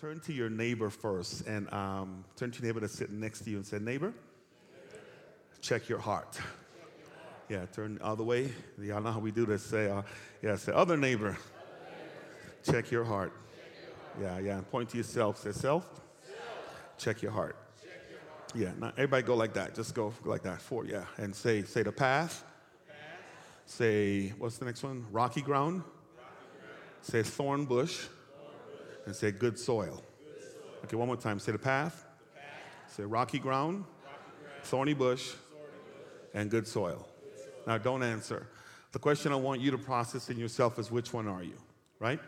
turn to your neighbor first and um, turn to your neighbor that's sitting next to you and say, Neighbor, check your heart. Yeah, turn the way. Y'all know how we do this. Say, uh, yeah, say, other neighbor, check your heart. Yeah, yeah. and Point to yourself. Say, self, check your heart. Yeah, not everybody go like that. Just go like that. Four, yeah. And say, say the path. Say, what's the next one? Rocky ground. Say thorn bush and say good soil. Okay, one more time. Say the path. Say rocky ground, thorny bush, and good soil. Now, don't answer. The question I want you to process in yourself is which one are you, right?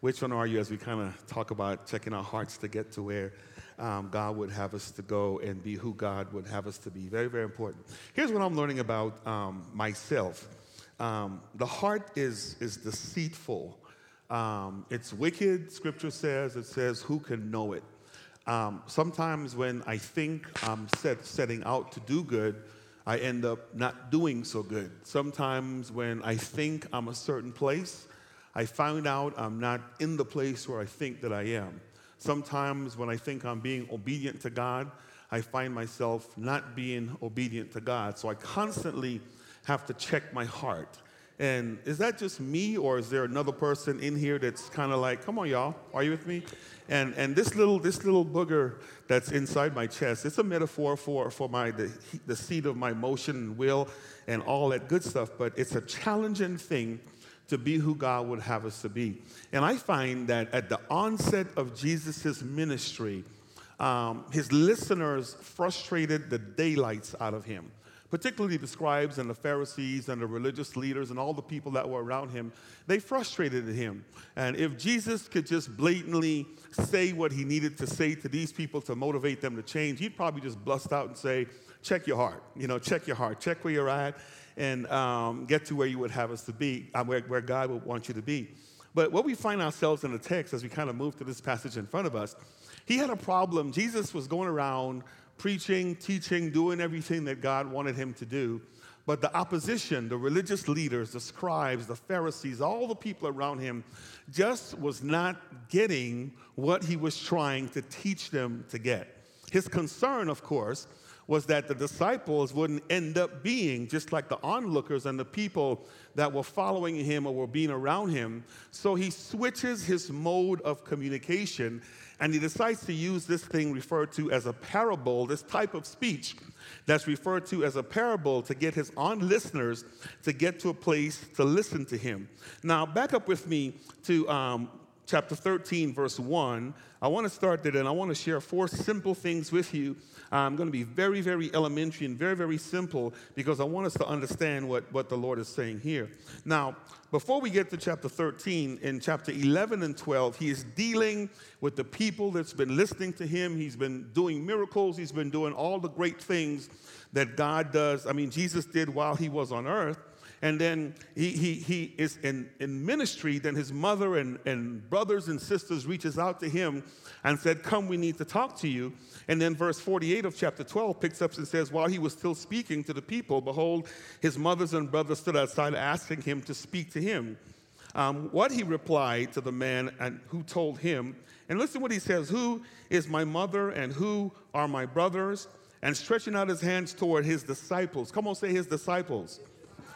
Which one are you as we kind of talk about checking our hearts to get to where um, God would have us to go and be who God would have us to be? Very, very important. Here's what I'm learning about um, myself um, the heart is, is deceitful um, it's wicked, scripture says. It says, Who can know it? Um, sometimes when I think I'm set, setting out to do good, I end up not doing so good. Sometimes when I think I'm a certain place, I find out I'm not in the place where I think that I am. Sometimes when I think I'm being obedient to God, I find myself not being obedient to God. So I constantly have to check my heart. And is that just me, or is there another person in here that's kind of like, come on, y'all, are you with me? And, and this, little, this little booger that's inside my chest, it's a metaphor for, for my, the, the seat of my motion and will and all that good stuff, but it's a challenging thing to be who God would have us to be. And I find that at the onset of Jesus' ministry, um, his listeners frustrated the daylights out of him particularly the scribes and the Pharisees and the religious leaders and all the people that were around him, they frustrated him. And if Jesus could just blatantly say what he needed to say to these people to motivate them to change, he'd probably just bust out and say, check your heart, you know, check your heart, check where you're at, and um, get to where you would have us to be, uh, where, where God would want you to be. But what we find ourselves in the text as we kind of move to this passage in front of us, he had a problem. Jesus was going around preaching, teaching, doing everything that God wanted him to do. But the opposition, the religious leaders, the scribes, the Pharisees, all the people around him just was not getting what he was trying to teach them to get. His concern, of course, was that the disciples wouldn't end up being just like the onlookers and the people that were following him or were being around him. So he switches his mode of communication and he decides to use this thing referred to as a parable, this type of speech that's referred to as a parable to get his on listeners to get to a place to listen to him. Now, back up with me to um, chapter 13, verse 1. I want to start there and I want to share four simple things with you. I'm going to be very, very elementary and very, very simple because I want us to understand what, what the Lord is saying here. Now, before we get to chapter 13, in chapter 11 and 12, he is dealing with the people that's been listening to him. He's been doing miracles, he's been doing all the great things that God does. I mean, Jesus did while he was on earth and then he, he, he is in, in ministry then his mother and, and brothers and sisters reaches out to him and said come we need to talk to you. And then verse 48 of chapter 12 picks up and says while he was still speaking to the people behold his mothers and brothers stood outside asking him to speak to him. Um, what he replied to the man and who told him and listen what he says who is my mother and who are my brothers? And stretching out his hands toward his disciples come on say his disciples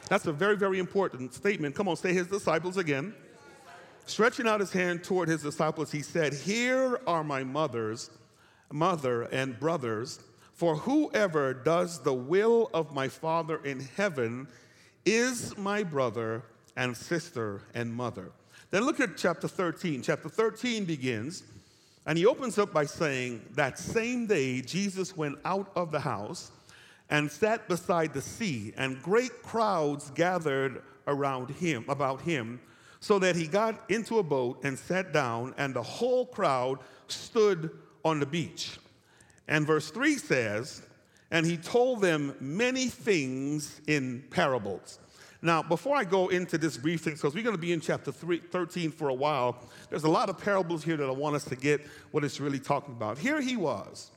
that's a very, very important statement. Come on, say his disciples again. Stretching out his hand toward his disciples, he said, Here are my mother's mother and brothers, for whoever does the will of my Father in heaven is my brother and sister and mother. Then look at chapter 13. Chapter 13 begins, and he opens up by saying, That same day Jesus went out of the house and sat beside the sea, and great crowds gathered around him, about him, so that he got into a boat and sat down, and the whole crowd stood on the beach. And verse 3 says, And he told them many things in parables. Now, before I go into this brief thing, because we're going to be in chapter three, 13 for a while, there's a lot of parables here that I want us to get what it's really talking about. Here he was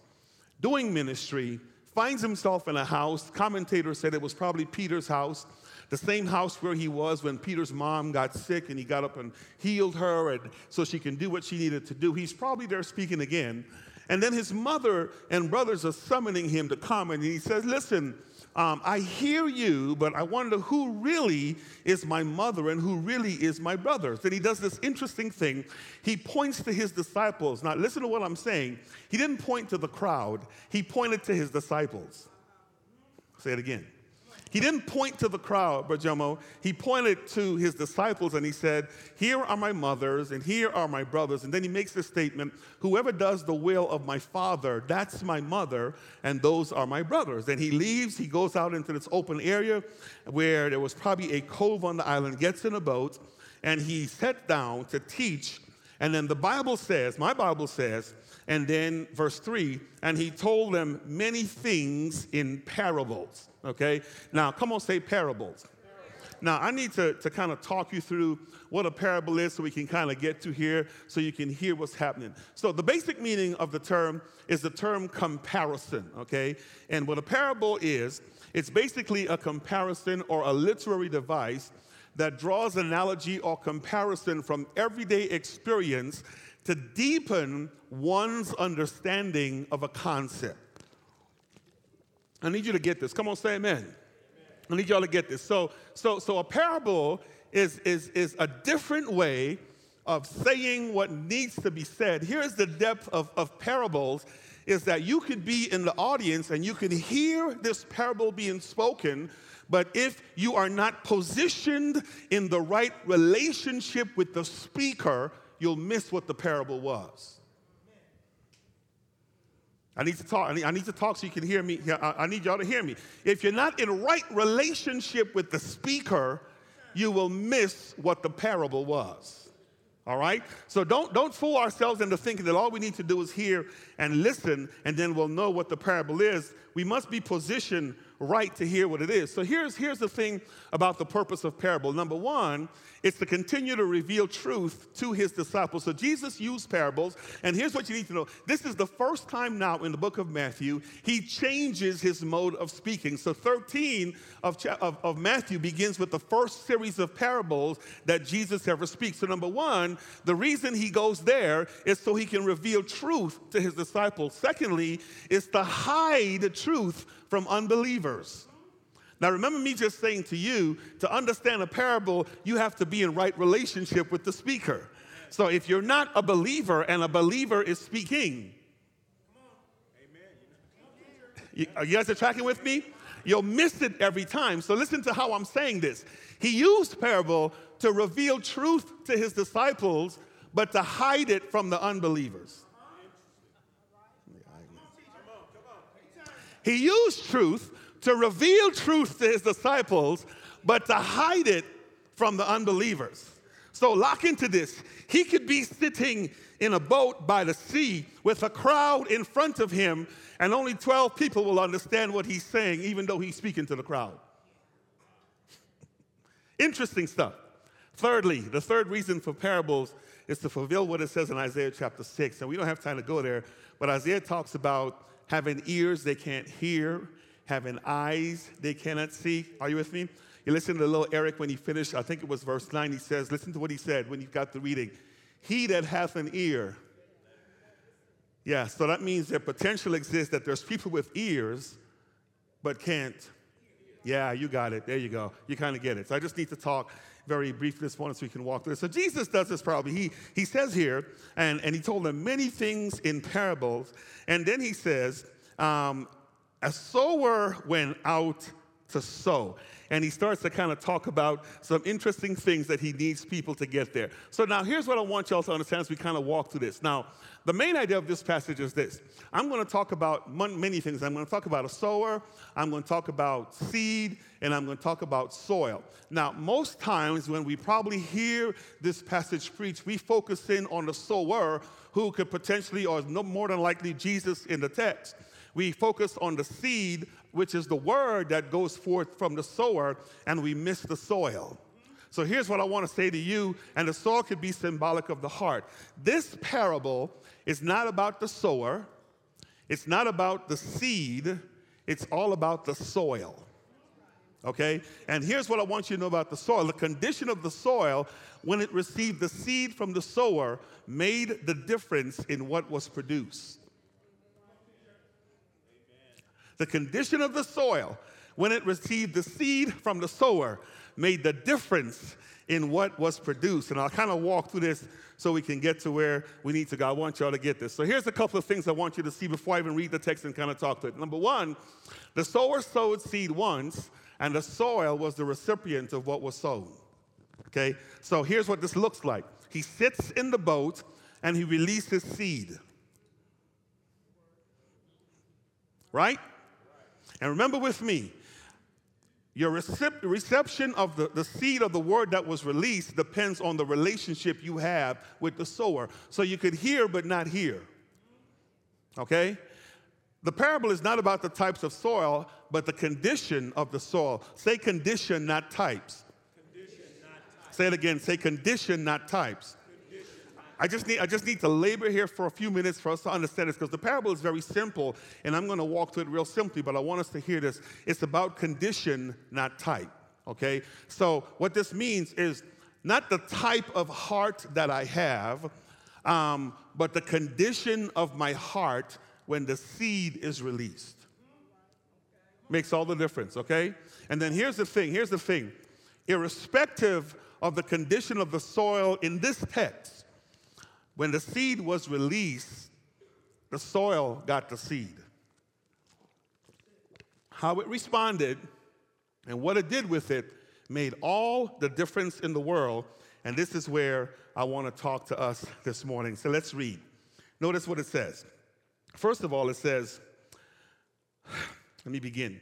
doing ministry finds himself in a house. Commentators said it was probably Peter's house. the same house where he was when Peter's mom got sick and he got up and healed her and so she can do what she needed to do. He's probably there speaking again. And then his mother and brothers are summoning him to come and he says, Listen, um, I hear you, but I wonder who really is my mother and who really is my brother. Then he does this interesting thing. He points to his disciples. Now, listen to what I'm saying. He didn't point to the crowd, he pointed to his disciples. Say it again. He didn't point to the crowd, but Jomo, he pointed to his disciples and he said, Here are my mothers and here are my brothers. And then he makes the statement, Whoever does the will of my father, that's my mother, and those are my brothers. And he leaves, he goes out into this open area where there was probably a cove on the island, gets in a boat, and he sat down to teach. And then the Bible says, my Bible says, and then verse 3 and he told them many things in parables. Okay? Now, come on, say parables. Now, I need to, to kind of talk you through what a parable is so we can kind of get to here so you can hear what's happening. So, the basic meaning of the term is the term comparison, okay? And what a parable is, it's basically a comparison or a literary device that draws analogy or comparison from everyday experience to deepen one's understanding of a concept. I need you to get this. Come on, say amen. amen. I need y'all to get this. So, so, so a parable is, is, is a different way of saying what needs to be said. Here's the depth of, of parables is that you could be in the audience and you can hear this parable being spoken, but if you are not positioned in the right relationship with the speaker, you'll miss what the parable was. I need to talk. I need, I need, to talk so you can hear me. I need y'all to hear me. If you're not in right relationship with the speaker, you will miss what the parable was. All right? So don't, don't fool ourselves into thinking that all we need to do is hear and listen, and then we'll know what the parable is. We must be positioned right to hear what it is. So here's, here's the thing about the purpose of parable. Number one, it's to continue to reveal truth to his disciples. So Jesus used parables, and here's what you need to know. This is the first time now in the book of Matthew, he changes his mode of speaking. So 13 of, of, of Matthew begins with the first series of parables that Jesus ever speaks. So number one, the reason he goes there is so he can reveal truth to his disciples. Secondly, is to hide truth from unbelievers. Now, remember me just saying to you, to understand a parable, you have to be in right relationship with the speaker. So if you're not a believer and a believer is speaking, you, are you guys are tracking with me? You'll miss it every time. So listen to how I'm saying this. He used parable to reveal truth to his disciples, but to hide it from the unbelievers. He used truth to reveal truth to his disciples, but to hide it from the unbelievers. So lock into this. He could be sitting in a boat by the sea with a crowd in front of him, and only 12 people will understand what he's saying, even though he's speaking to the crowd. Interesting stuff. Thirdly, the third reason for parables is to fulfill what it says in Isaiah chapter 6. And we don't have time to go there, but Isaiah talks about having ears they can't hear, having eyes they cannot see. Are you with me? You listen to little Eric when he finished, I think it was verse 9, he says, listen to what he said when you got the reading. He that hath an ear. Yeah, so that means that potential exists that there's people with ears but can't. Yeah, you got it. There you go. You kind of get it. So I just need to talk very briefly this morning so we can walk through. So Jesus does this probably. He, he says here, and, and he told them many things in parables, and then he says, um, a sower went out to sow. And he starts to kind of talk about some interesting things that he needs people to get there. So now here's what I want y'all to understand as we kind of walk through this. Now, the main idea of this passage is this. I'm going to talk about many things. I'm going to talk about a sower, I'm going to talk about seed, and I'm going to talk about soil. Now, most times when we probably hear this passage preached, we focus in on the sower who could potentially, or no more than likely, Jesus in the text. We focus on the seed, which is the word that goes forth from the sower, and we miss the soil. So here's what I want to say to you, and the soil could be symbolic of the heart. This parable is not about the sower, it's not about the seed, it's all about the soil. Okay? And here's what I want you to know about the soil the condition of the soil when it received the seed from the sower made the difference in what was produced. The condition of the soil when it received the seed from the sower made the difference in what was produced. And I'll kind of walk through this so we can get to where we need to go. I want y'all to get this. So here's a couple of things I want you to see before I even read the text and kind of talk to it. Number one, the sower sowed seed once, and the soil was the recipient of what was sown. Okay? So here's what this looks like he sits in the boat and he releases seed. Right? And remember with me, your recep- reception of the, the seed of the word that was released depends on the relationship you have with the sower. So you could hear but not hear. Okay? The parable is not about the types of soil, but the condition of the soil. Say condition, not types. Condition, not types. Say it again. Say condition, not types. I just need I just need to labor here for a few minutes for us to understand this because the parable is very simple, and I'm going to walk through it real simply, but I want us to hear this. It's about condition, not type. Okay? So what this means is not the type of heart that I have, um, but the condition of my heart when the seed is released. Makes all the difference, okay? And then here's the thing here's the thing. Irrespective of the condition of the soil in this text, when the seed was released, the soil got the seed. How it responded and what it did with it made all the difference in the world. And this is where I want to talk to us this morning. So let's read. Notice what it says. First of all, it says, let me begin.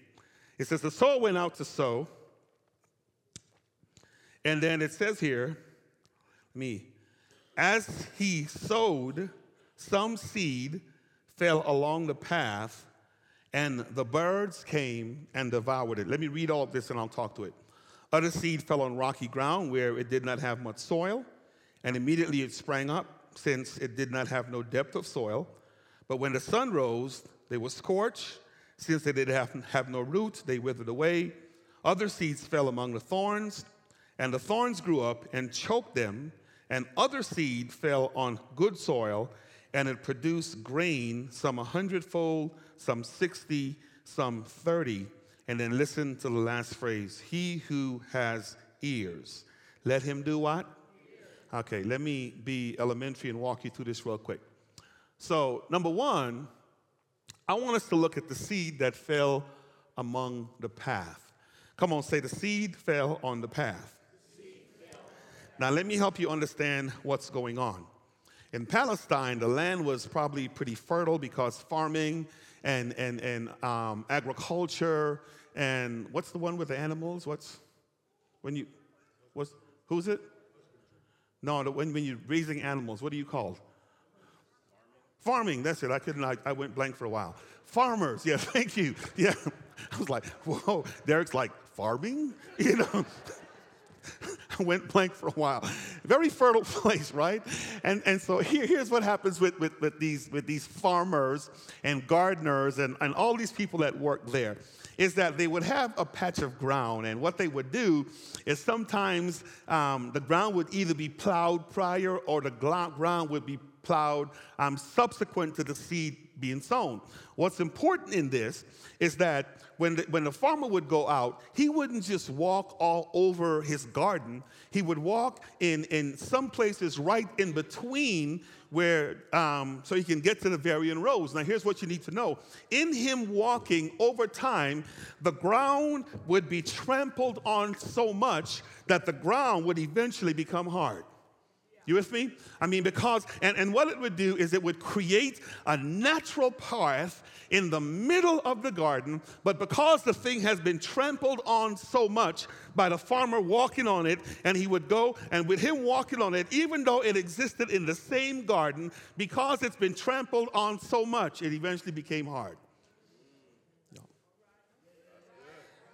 It says, The sower went out to sow. And then it says here, me, as he sowed, some seed fell along the path, and the birds came and devoured it. Let me read all of this and I'll talk to it. Other seed fell on rocky ground where it did not have much soil, and immediately it sprang up, since it did not have no depth of soil. But when the sun rose, they were scorched. Since they did have, have no roots, they withered away. Other seeds fell among the thorns, and the thorns grew up and choked them and other seed fell on good soil, and it produced grain, some a hundredfold, some 60, some 30. And then listen to the last phrase He who has ears, let him do what? Okay, let me be elementary and walk you through this real quick. So, number one, I want us to look at the seed that fell among the path. Come on, say the seed fell on the path. Now, let me help you understand what's going on. In Palestine, the land was probably pretty fertile because farming and, and, and um, agriculture and what's the one with the animals? What's when you, what's, who's it? No, the, when, when you're raising animals, what are you called? Farming, that's it. I couldn't, I, I went blank for a while. Farmers, yeah, thank you. Yeah. I was like, whoa, Derek's like, farming? You know? went blank for a while. Very fertile place, right? And, and so here, here's what happens with, with, with, these, with these farmers and gardeners and, and all these people that work there is that they would have a patch of ground, and what they would do is sometimes um, the ground would either be plowed prior or the ground would be plowed um, subsequent to the seed being sown. What's important in this is that when the, when the farmer would go out, he wouldn't just walk all over his garden. He would walk in, in some places right in between where, um, so he can get to the varying rows. Now, here's what you need to know. In him walking over time, the ground would be trampled on so much that the ground would eventually become hard. You with me? I mean, because, and, and what it would do is it would create a natural path in the middle of the garden, but because the thing has been trampled on so much by the farmer walking on it, and he would go, and with him walking on it, even though it existed in the same garden, because it's been trampled on so much, it eventually became hard.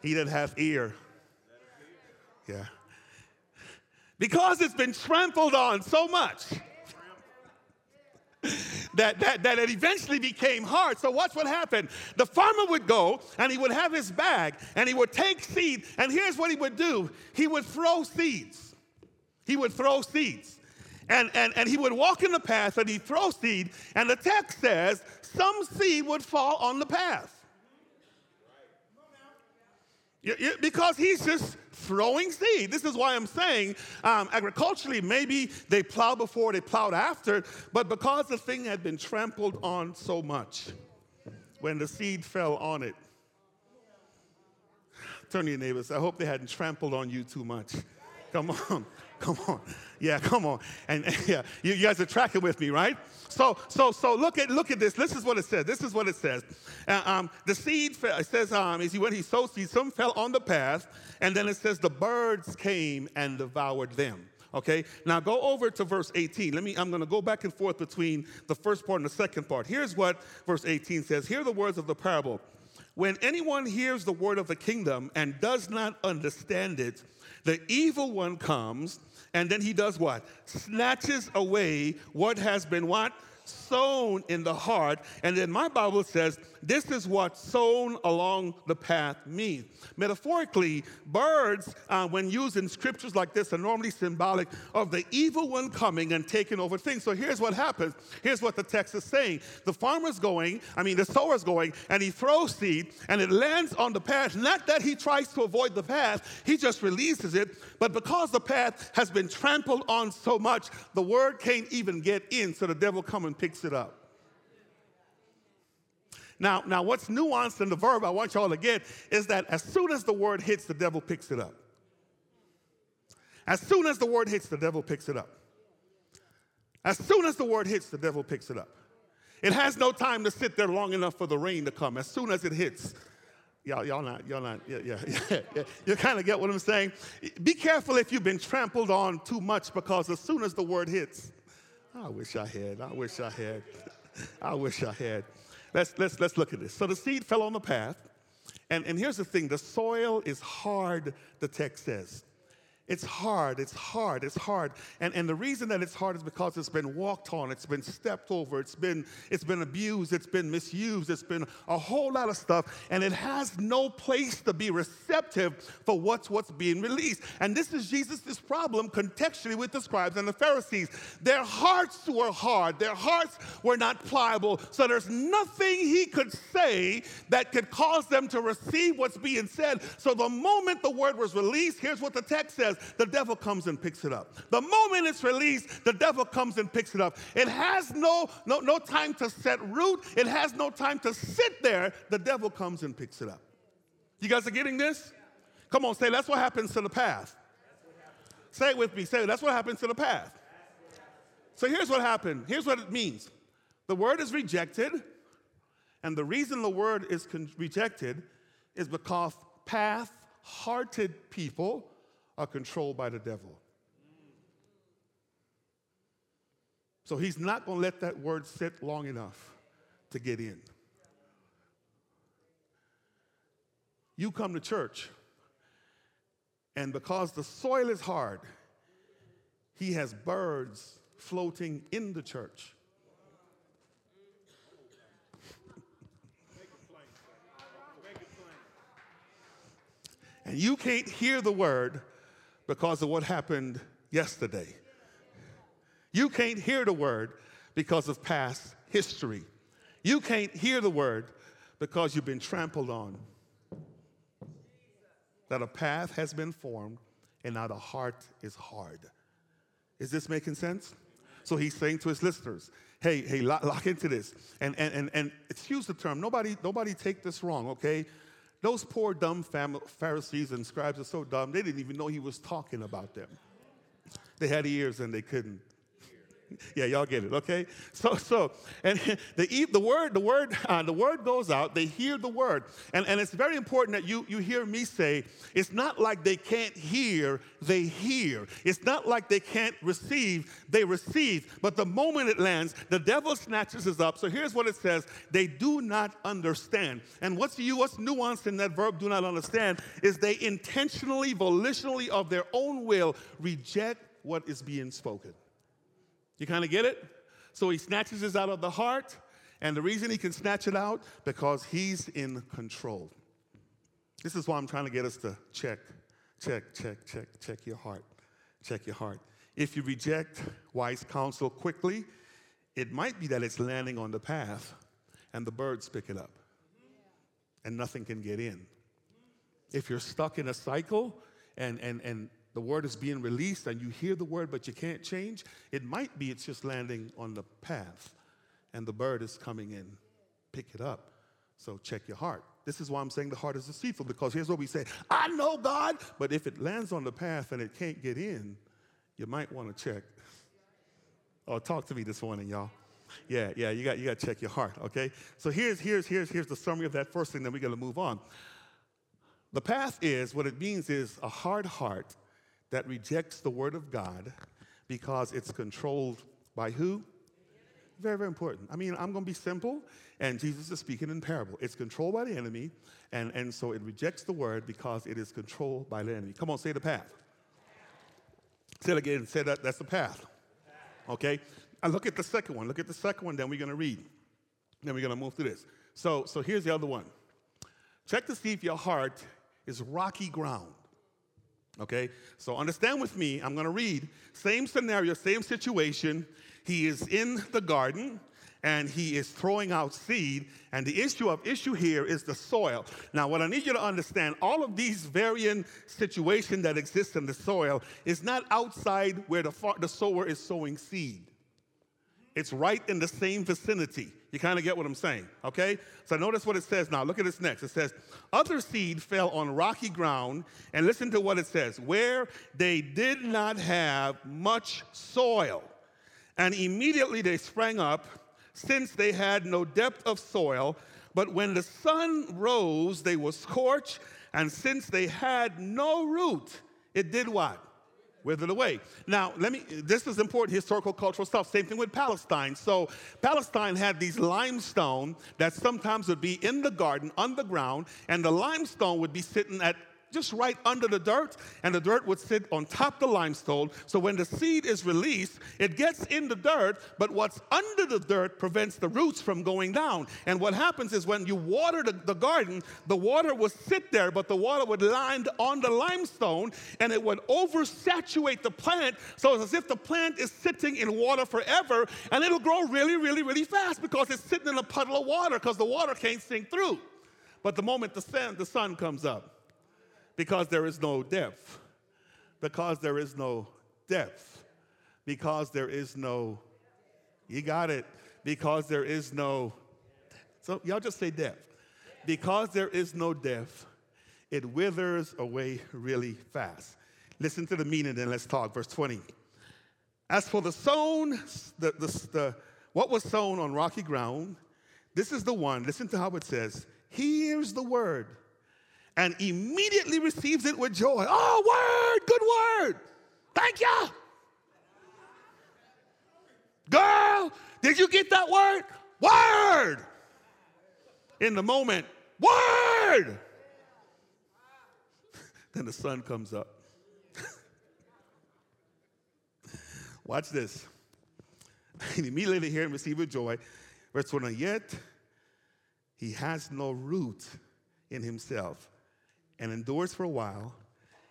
He that hath ear. Yeah because it's been trampled on so much that, that, that it eventually became hard. So watch what happened. The farmer would go and he would have his bag and he would take seed. And here's what he would do he would throw seeds. He would throw seeds. And, and, and he would walk in the path and he'd throw seed. And the text says some seed would fall on the path. Because he's just throwing seed. This is why I'm saying um, agriculturally, maybe they plowed before, they plowed after, but because the thing had been trampled on so much, when the seed fell on it, turn to your neighbors, I hope they hadn't trampled on you too much. Come on. Come on. Yeah, come on. And, and yeah, you, you, guys are tracking with me, right? So, so, so look at look at this. This is what it says. This is what it says. Uh, um, the seed fell, it says um, is he when he sowed seed, some fell on the path, and then it says the birds came and devoured them. Okay, now go over to verse 18. Let me, I'm going to go back and forth between the first part and the second part. Here's what verse 18 says Hear the words of the parable. When anyone hears the word of the kingdom and does not understand it, the evil one comes, and then he does what? Snatches away what has been what? sown in the heart. And then my Bible says this is what sown along the path means. Metaphorically, birds, uh, when used in scriptures like this, are normally symbolic of the evil one coming and taking over things. So here's what happens. Here's what the text is saying. The farmer's going, I mean, the sower's going, and he throws seed, and it lands on the path. Not that he tries to avoid the path, he just releases it. But because the path has been trampled on so much, the word can't even get in, so the devil comes and picks it up. Now, now, what's nuanced in the verb I want y'all to get is that as soon as the word hits, the devil picks it up. As soon as the word hits, the devil picks it up. As soon as the word hits, the devil picks it up. It has no time to sit there long enough for the rain to come. As soon as it hits, y'all, y'all not, y'all not, yeah, yeah, yeah. You kind of get what I'm saying. Be careful if you've been trampled on too much because as soon as the word hits, I wish I had, I wish I had, I wish I had. Let's, let's, let's look at this. So the seed fell on the path. And, and here's the thing the soil is hard, the text says. It's hard, it's hard, it's hard. And, and the reason that it's hard is because it's been walked on, it's been stepped over, it's been, it's been abused, it's been misused, it's been a whole lot of stuff, and it has no place to be receptive for what's what's being released. And this is Jesus' problem contextually with the scribes and the Pharisees. Their hearts were hard, their hearts were not pliable, so there's nothing he could say that could cause them to receive what's being said. So the moment the word was released, here's what the text says the devil comes and picks it up. The moment it's released, the devil comes and picks it up. It has no, no, no time to set root, it has no time to sit there. The devil comes and picks it up. You guys are getting this? Come on, say that's what happens to the path. Say it with me. Say that's what happens to the path. So here's what happened. Here's what it means. The word is rejected, and the reason the word is con- rejected is because path-hearted people are controlled by the devil. So he's not going to let that word sit long enough to get in. You come to church, and because the soil is hard, he has birds floating in the church. and you can't hear the word because of what happened yesterday. You can't hear the word because of past history. You can't hear the word because you've been trampled on. That a path has been formed and now the heart is hard. Is this making sense? So he's saying to his listeners, hey, hey, lock, lock into this. And, and, and, and excuse the term, nobody, nobody take this wrong, okay? Those poor dumb Pharisees and scribes are so dumb, they didn't even know he was talking about them. They had ears and they couldn't yeah, y'all get it, okay? So, so, and the, the word, the word, uh, the word goes out. They hear the word, and, and it's very important that you you hear me say it's not like they can't hear, they hear. It's not like they can't receive, they receive. But the moment it lands, the devil snatches us up. So here's what it says: They do not understand. And what's you what's nuanced in that verb? Do not understand is they intentionally, volitionally, of their own will reject what is being spoken. You kind of get it? So he snatches it out of the heart. And the reason he can snatch it out, because he's in control. This is why I'm trying to get us to check, check, check, check, check your heart. Check your heart. If you reject wise counsel quickly, it might be that it's landing on the path and the birds pick it up and nothing can get in. If you're stuck in a cycle and, and, and the word is being released and you hear the word but you can't change, it might be it's just landing on the path and the bird is coming in. Pick it up. So check your heart. This is why I'm saying the heart is deceitful because here's what we say I know God, but if it lands on the path and it can't get in, you might want to check. Oh, talk to me this morning, y'all. Yeah, yeah, you got you got to check your heart, okay? So here's here's here's here's the summary of that first thing, then we're gonna move on. The path is what it means is a hard heart that rejects the word of God because it's controlled by who? Very, very important. I mean, I'm going to be simple, and Jesus is speaking in parable. It's controlled by the enemy, and, and so it rejects the word because it is controlled by the enemy. Come on, say the path. Say it again. Say that. That's the path. Okay. And look at the second one. Look at the second one. Then we're going to read. Then we're going to move through this. So, so here's the other one. Check to see if your heart is rocky ground. Okay? So understand with me, I'm to read. Same scenario, same situation. He is in the garden and he is throwing out seed. And the issue of issue here is the soil. Now, what I need you to understand, all of these varying situations that exist in the soil is not outside where the, the sower is sowing seed. It's right in the same vicinity. You kind of get what I'm saying, okay? So notice what it says now. Look at this next. It says, Other seed fell on rocky ground, and listen to what it says where they did not have much soil. And immediately they sprang up, since they had no depth of soil. But when the sun rose, they were scorched, and since they had no root, it did what? Withered away. Now, let me, this is important historical cultural stuff. Same thing with Palestine. So, Palestine had these limestone that sometimes would be in the garden, underground, and the limestone would be sitting at just right under the dirt, and the dirt would sit on top the limestone. So when the seed is released, it gets in the dirt, but what's under the dirt prevents the roots from going down. And what happens is when you water the, the garden, the water would sit there, but the water would land on the limestone and it would oversaturate the plant. So it's as if the plant is sitting in water forever, and it'll grow really, really, really fast because it's sitting in a puddle of water because the water can't sink through. But the moment the sun, the sun comes up, because there is no depth. Because there is no depth. Because there is no, you got it. Because there is no, so y'all just say depth. Because there is no depth, it withers away really fast. Listen to the meaning, then let's talk. Verse 20. As for the sown, the, the, the, what was sown on rocky ground, this is the one, listen to how it says, hears the word and immediately receives it with joy. Oh, word, good word. Thank you. Girl, did you get that word? Word. In the moment, word. then the sun comes up. Watch this. And immediately hear and receive with joy. Verse 20, yet he has no root in himself and endures for a while,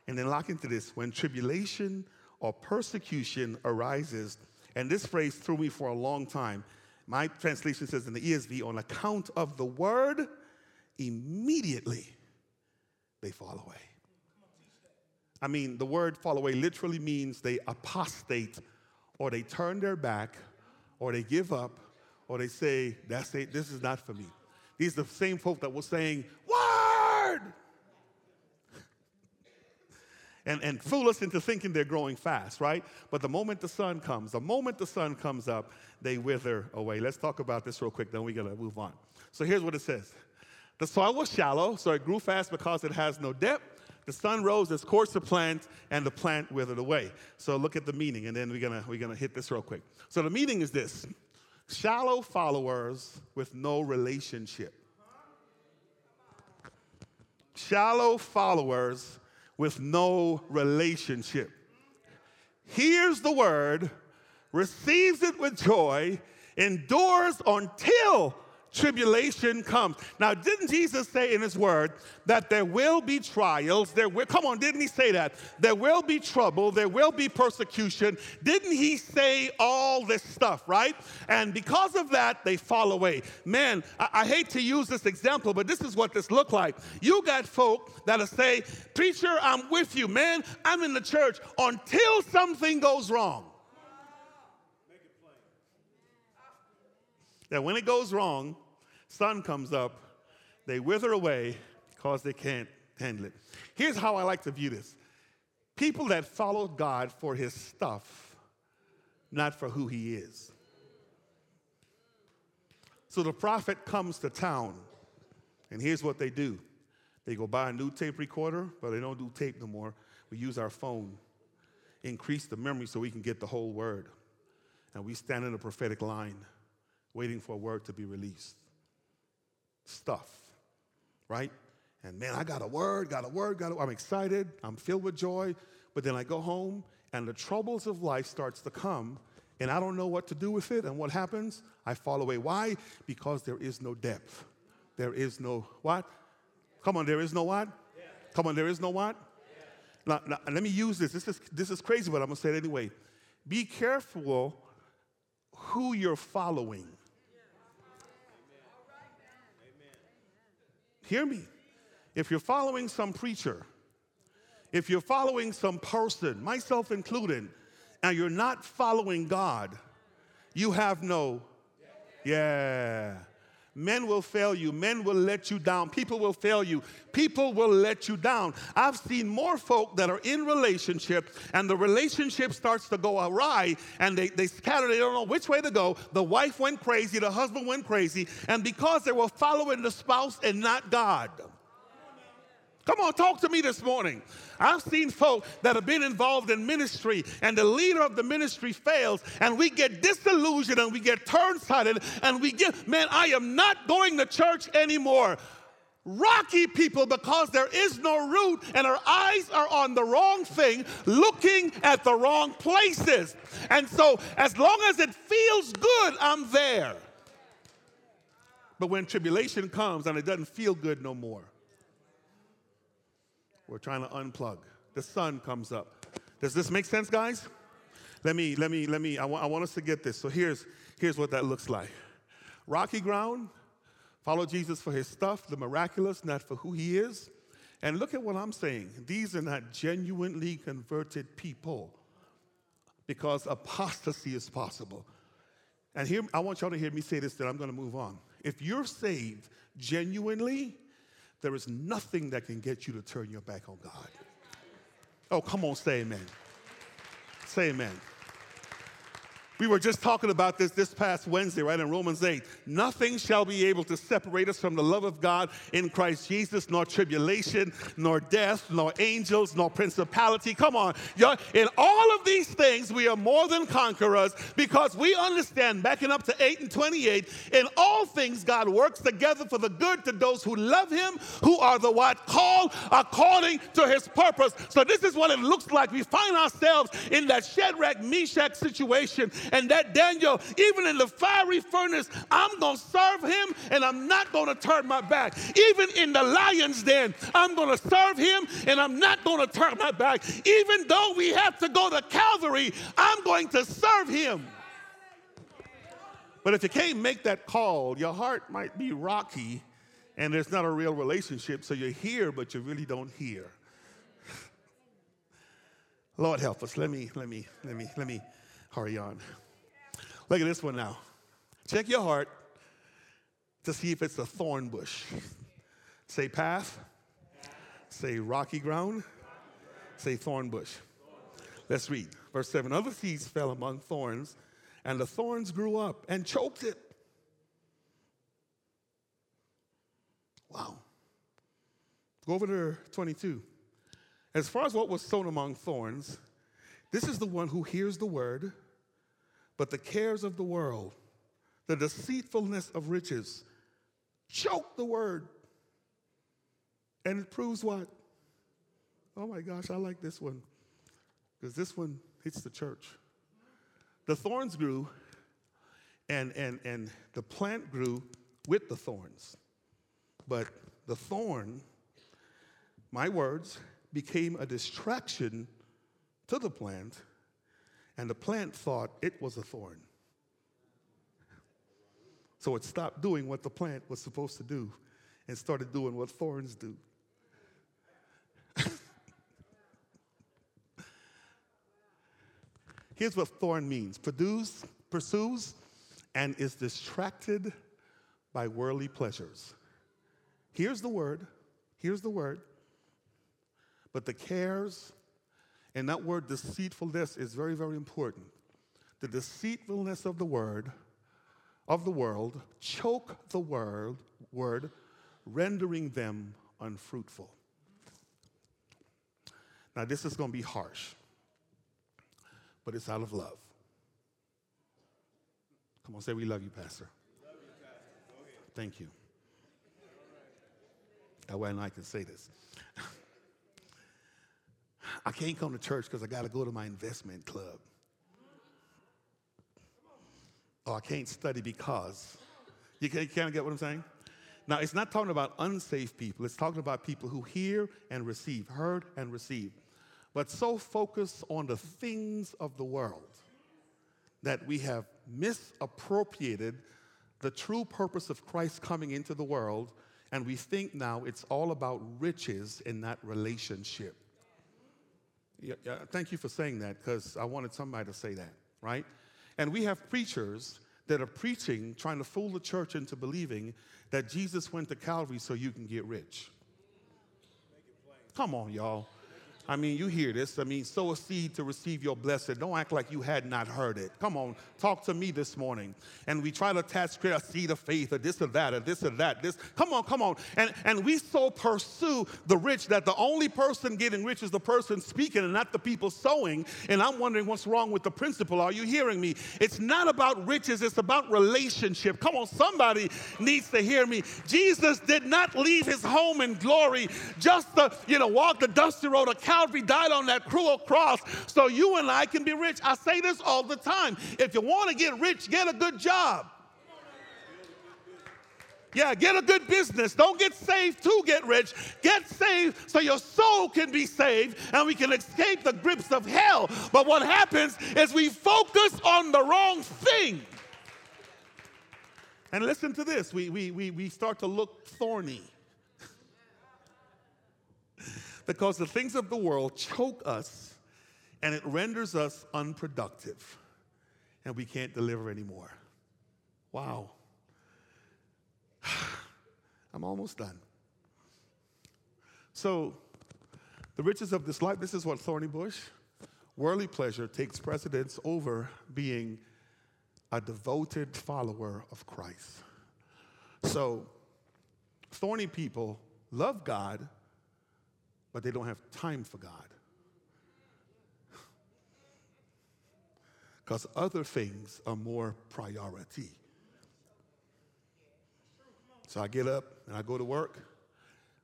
and then lock into this when tribulation or persecution arises, and this phrase threw me for a long time. My translation says in the ESV, on account of the word, immediately they fall away. I mean, the word fall away literally means they apostate or they turn their back or they give up or they say, That's it, this is not for me. These are the same folk that were saying, Word! And, and fool us into thinking they're growing fast, right? But the moment the sun comes, the moment the sun comes up, they wither away. Let's talk about this real quick, then we're gonna move on. So here's what it says The soil was shallow, so it grew fast because it has no depth. The sun rose, its course the plant, and the plant withered away. So look at the meaning, and then we're gonna, we're gonna hit this real quick. So the meaning is this shallow followers with no relationship. Shallow followers with no relationship. Hears the word, receives it with joy, endures until tribulation comes. Now, didn't Jesus say in his word that there will be trials? There will, come on, didn't he say that? There will be trouble, there will be persecution. Didn't he say all this stuff, right? And because of that, they fall away. Man, I, I hate to use this example, but this is what this looked like. You got folk that'll say, Preacher, I'm with you. Man, I'm in the church until something goes wrong. That when it goes wrong, sun comes up, they wither away because they can't handle it. Here's how I like to view this people that follow God for his stuff, not for who he is. So the prophet comes to town, and here's what they do they go buy a new tape recorder, but they don't do tape no more. We use our phone, increase the memory so we can get the whole word. And we stand in a prophetic line, waiting for a word to be released stuff, right? And man, I got a word, got a word, got a, I'm excited, I'm filled with joy, but then I go home and the troubles of life starts to come and I don't know what to do with it and what happens? I fall away. Why? Because there is no depth. There is no what? Come on, there is no what? Come on, there is no what? Now, now, let me use this. This is, this is crazy, but I'm going to say it anyway. Be careful who you're following. Hear me. If you're following some preacher, if you're following some person, myself included, and you're not following God, you have no, yeah. Men will fail you. Men will let you down. People will fail you. People will let you down. I've seen more folk that are in relationships and the relationship starts to go awry and they, they scatter. They don't know which way to go. The wife went crazy. The husband went crazy. And because they were following the spouse and not God. Come on, talk to me this morning. I've seen folk that have been involved in ministry and the leader of the ministry fails and we get disillusioned and we get turned sided and we get, man, I am not going to church anymore. Rocky people because there is no root and our eyes are on the wrong thing, looking at the wrong places. And so, as long as it feels good, I'm there. But when tribulation comes and it doesn't feel good no more, we're trying to unplug. The sun comes up. Does this make sense, guys? Let me, let me, let me, I, I want us to get this. So here's, here's what that looks like. Rocky ground, follow Jesus for his stuff, the miraculous, not for who he is. And look at what I'm saying. These are not genuinely converted people because apostasy is possible. And here, I want y'all to hear me say this, then I'm going to move on. If you're saved genuinely, there is nothing that can get you to turn your back on God. Oh, come on, say amen. Say amen. We were just talking about this this past Wednesday, right, in Romans 8. Nothing shall be able to separate us from the love of God in Christ Jesus, nor tribulation, nor death, nor angels, nor principality. Come on. In all of these things, we are more than conquerors because we understand, backing up to 8 and 28, in all things, God works together for the good to those who love Him, who are the what? Called according to His purpose. So, this is what it looks like. We find ourselves in that Shadrach, Meshach situation and that Daniel, even in the fiery furnace, I'm going to serve him and I'm not going to turn my back. Even in the lion's den, I'm going to serve him and I'm not going to turn my back. Even though we have to go to Calvary, I'm going to serve him. But if you can't make that call, your heart might be rocky and there's not a real relationship. So you hear, but you really don't hear. Lord help us. Let me, let me, let me, let me on. Look at this one now. Check your heart to see if it's a thorn bush. Say path. Say rocky ground. Say thorn bush. Let's read. Verse 7 Other seeds fell among thorns, and the thorns grew up and choked it. Wow. Go over to 22. As far as what was sown among thorns, this is the one who hears the word but the cares of the world, the deceitfulness of riches, choke the word. And it proves what? Oh my gosh, I like this one. Because this one hits the church. The thorns grew, And, and, and the plant grew with the thorns. But the thorn, my words, became a distraction to the plant, and the plant thought it was a thorn. So it stopped doing what the plant was supposed to do and started doing what thorns do. Here's what thorn means produce, pursues, and is distracted by worldly pleasures. Here's the word. Here's the word. But the cares, and that word deceitfulness is very, very important. The deceitfulness of the word, of the world, choke the word, word, rendering them unfruitful. Now, this is going to be harsh but it's out of love. Come on, say we love you, Pastor. Love you, Pastor. Thank you. That way I can say this. I can't come to church because I got to go to my investment club. Or I can't study because. You of get what I'm saying? Now, it's not talking about unsafe people. It's talking about people who hear and receive, heard and receive but so focused on the things of the world that we have misappropriated the true purpose of Christ coming into the world, and we think now it's all about riches in that relationship. Yeah, thank you for saying that because I wanted somebody to say that, right? And we have preachers that are preaching, trying to fool the church into believing that Jesus went to Calvary so you can get rich. Come on, y'all. I mean, you hear this. I mean, sow a seed to receive your blessing. Don't act like you had not heard it. Come on, talk to me this morning. And we try to attach a seed of faith or this or that or this or that. This. Come on, come on. And, and we so pursue the rich that the only person getting rich is the person speaking and not the people sowing. And I'm wondering what's wrong with the principle. Are you hearing me? It's not about riches, it's about relationship. Come on, somebody needs to hear me. Jesus did not leave his home in glory just to, you know, walk the dusty road of Calvary died on that cruel cross so you and I can be rich. I say this all the time. If you want to get rich, get a good job. Yeah, get a good business. Don't get saved to get rich. Get saved so your soul can be saved and we can escape the grips of hell. But what happens is we focus on the wrong thing. And listen to this we, we, we, we start to look thorny because the things of the world choke us and it renders us unproductive and we can't deliver anymore. Wow. I'm almost done. So, the riches of this life, this is what thorny bush, worldly pleasure takes precedence over being a devoted follower of Christ. So, thorny people love God but they don't have time for God. Because other things are more priority. So I get up and I go to work,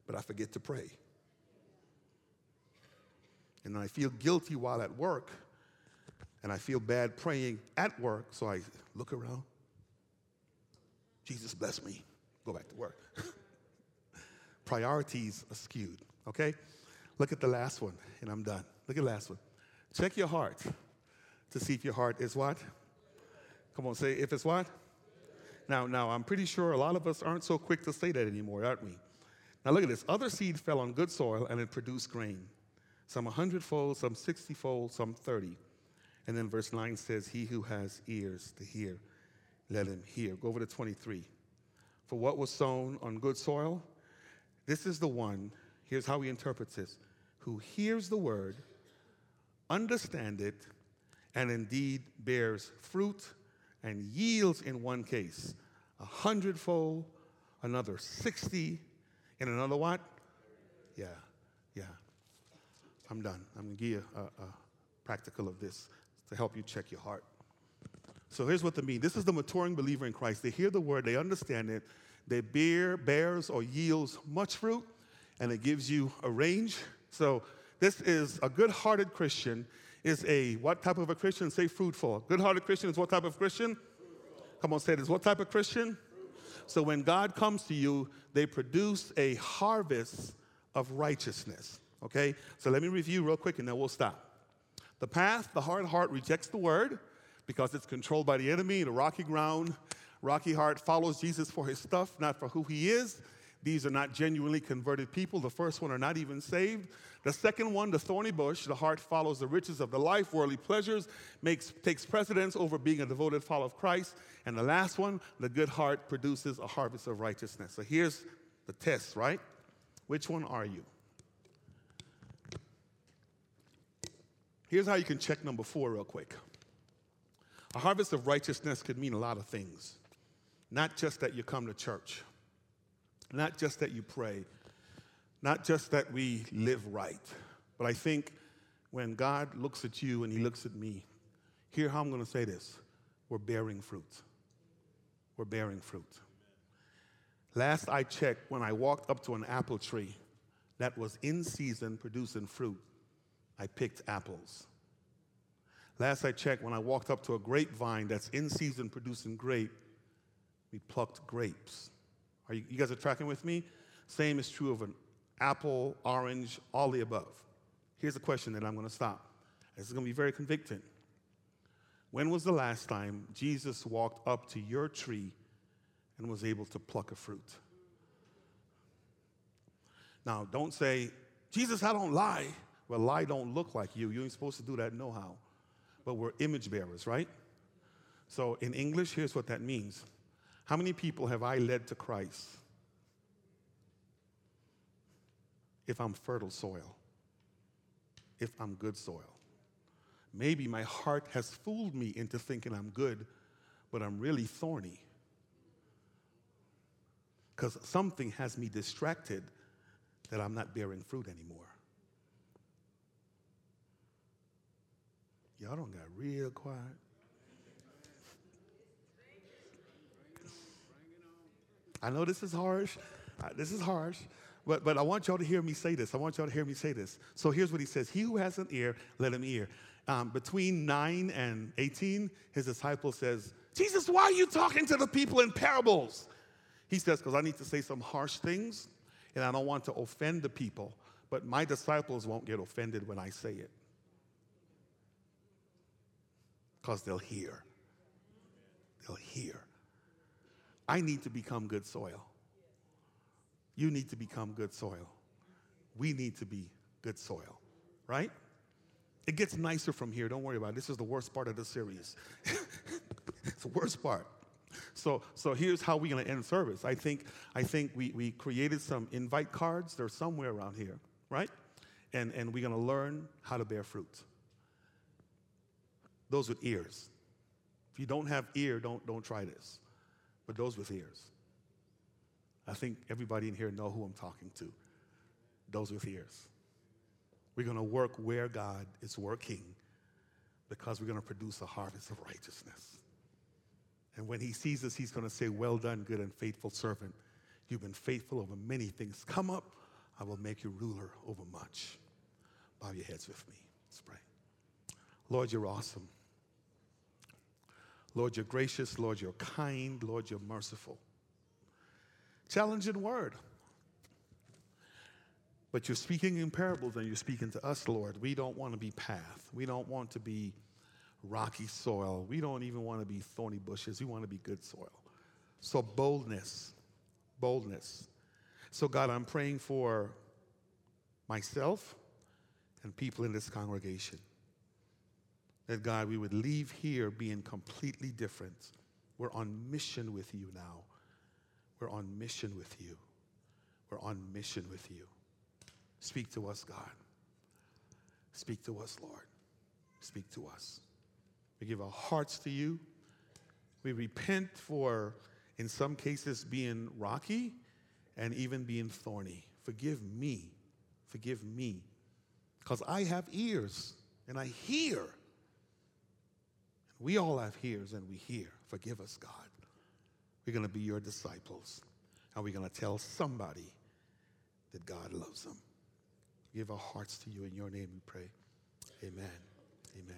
but I forget to pray. And I feel guilty while at work, and I feel bad praying at work, so I look around. Jesus bless me. Go back to work. Priorities are skewed, okay? Look at the last one, and I'm done. Look at the last one. Check your heart to see if your heart is what? Come on, say if it's what? Now, now I'm pretty sure a lot of us aren't so quick to say that anymore, aren't we? Now look at this. Other seed fell on good soil and it produced grain. Some a hundredfold, some sixtyfold, some thirty. And then verse 9 says, He who has ears to hear, let him hear. Go over to 23. For what was sown on good soil, this is the one, here's how he interprets this who hears the word, understand it, and indeed bears fruit and yields in one case a hundredfold, another 60, and another what? Yeah, yeah. I'm done. I'm going to give you a, a practical of this to help you check your heart. So here's what they mean. This is the maturing believer in Christ. They hear the word, they understand it, they bear, bears or yields much fruit, and it gives you a range so this is a good-hearted Christian is a what type of a Christian? Say fruitful. Good-hearted Christian is what type of Christian? Come on, say this. What type of Christian? So when God comes to you, they produce a harvest of righteousness. Okay? So let me review real quick and then we'll stop. The path, the hard heart rejects the word because it's controlled by the enemy, the rocky ground. Rocky heart follows Jesus for his stuff, not for who he is. These are not genuinely converted people. The first one are not even saved. The second one, the thorny bush, the heart follows the riches of the life, worldly pleasures, makes, takes precedence over being a devoted follower of Christ. And the last one, the good heart produces a harvest of righteousness. So here's the test, right? Which one are you? Here's how you can check number four, real quick. A harvest of righteousness could mean a lot of things. Not just that you come to church, not just that you pray, not just that we live right, but I think when God looks at you and He looks at me, hear how I'm going to say this we're bearing fruit. We're bearing fruit. Last I checked, when I walked up to an apple tree that was in season producing fruit, I picked apples. Last I checked, when I walked up to a grapevine that's in season producing grape, we plucked grapes. Are you, you guys are tracking with me? Same is true of an apple, orange, all the above. Here's a question that I'm going to stop. This is going to be very convicting. When was the last time Jesus walked up to your tree and was able to pluck a fruit? Now, don't say, Jesus, I don't lie. Well, lie don't look like you. You ain't supposed to do that, no how. But we're image bearers, right? So in English, here's what that means. How many people have I led to Christ if I'm fertile soil? If I'm good soil? Maybe my heart has fooled me into thinking I'm good, but I'm really thorny. Because something has me distracted that I'm not bearing fruit anymore. Y'all don't got real quiet. I know this is harsh. This is harsh. But, but I want y'all to hear me say this. I want y'all to hear me say this. So here's what he says He who has an ear, let him hear. Um, between 9 and 18, his disciple says, Jesus, why are you talking to the people in parables? He says, Because I need to say some harsh things and I don't want to offend the people. But my disciples won't get offended when I say it because they'll hear. They'll hear. I need to become good soil. You need to become good soil. We need to be good soil, right? It gets nicer from here. Don't worry about it. This is the worst part of the series. it's the worst part. So, so here's how we're going to end service. I think, I think we, we created some invite cards. They're somewhere around here, right? And, and we're going to learn how to bear fruit those with ears. If you don't have ear, don't, don't try this. But those with ears. I think everybody in here know who I'm talking to. Those with ears. We're going to work where God is working because we're going to produce a harvest of righteousness. And when he sees us, he's going to say, Well done, good and faithful servant. You've been faithful over many things. Come up, I will make you ruler over much. Bow your heads with me. Let's pray. Lord, you're awesome. Lord, you're gracious. Lord, you're kind. Lord, you're merciful. Challenging word. But you're speaking in parables and you're speaking to us, Lord. We don't want to be path. We don't want to be rocky soil. We don't even want to be thorny bushes. We want to be good soil. So, boldness, boldness. So, God, I'm praying for myself and people in this congregation that God, we would leave here being completely different. We're on mission with you now. We're on mission with you. We're on mission with you. Speak to us, God. Speak to us, Lord. Speak to us. We give our hearts to you. We repent for, in some cases, being rocky and even being thorny. Forgive me. Forgive me. Because I have ears and I hear we all have ears and we hear. Forgive us, God. We're going to be your disciples. And we're going to tell somebody that God loves them. Give our hearts to you. In your name we pray. Amen. Amen.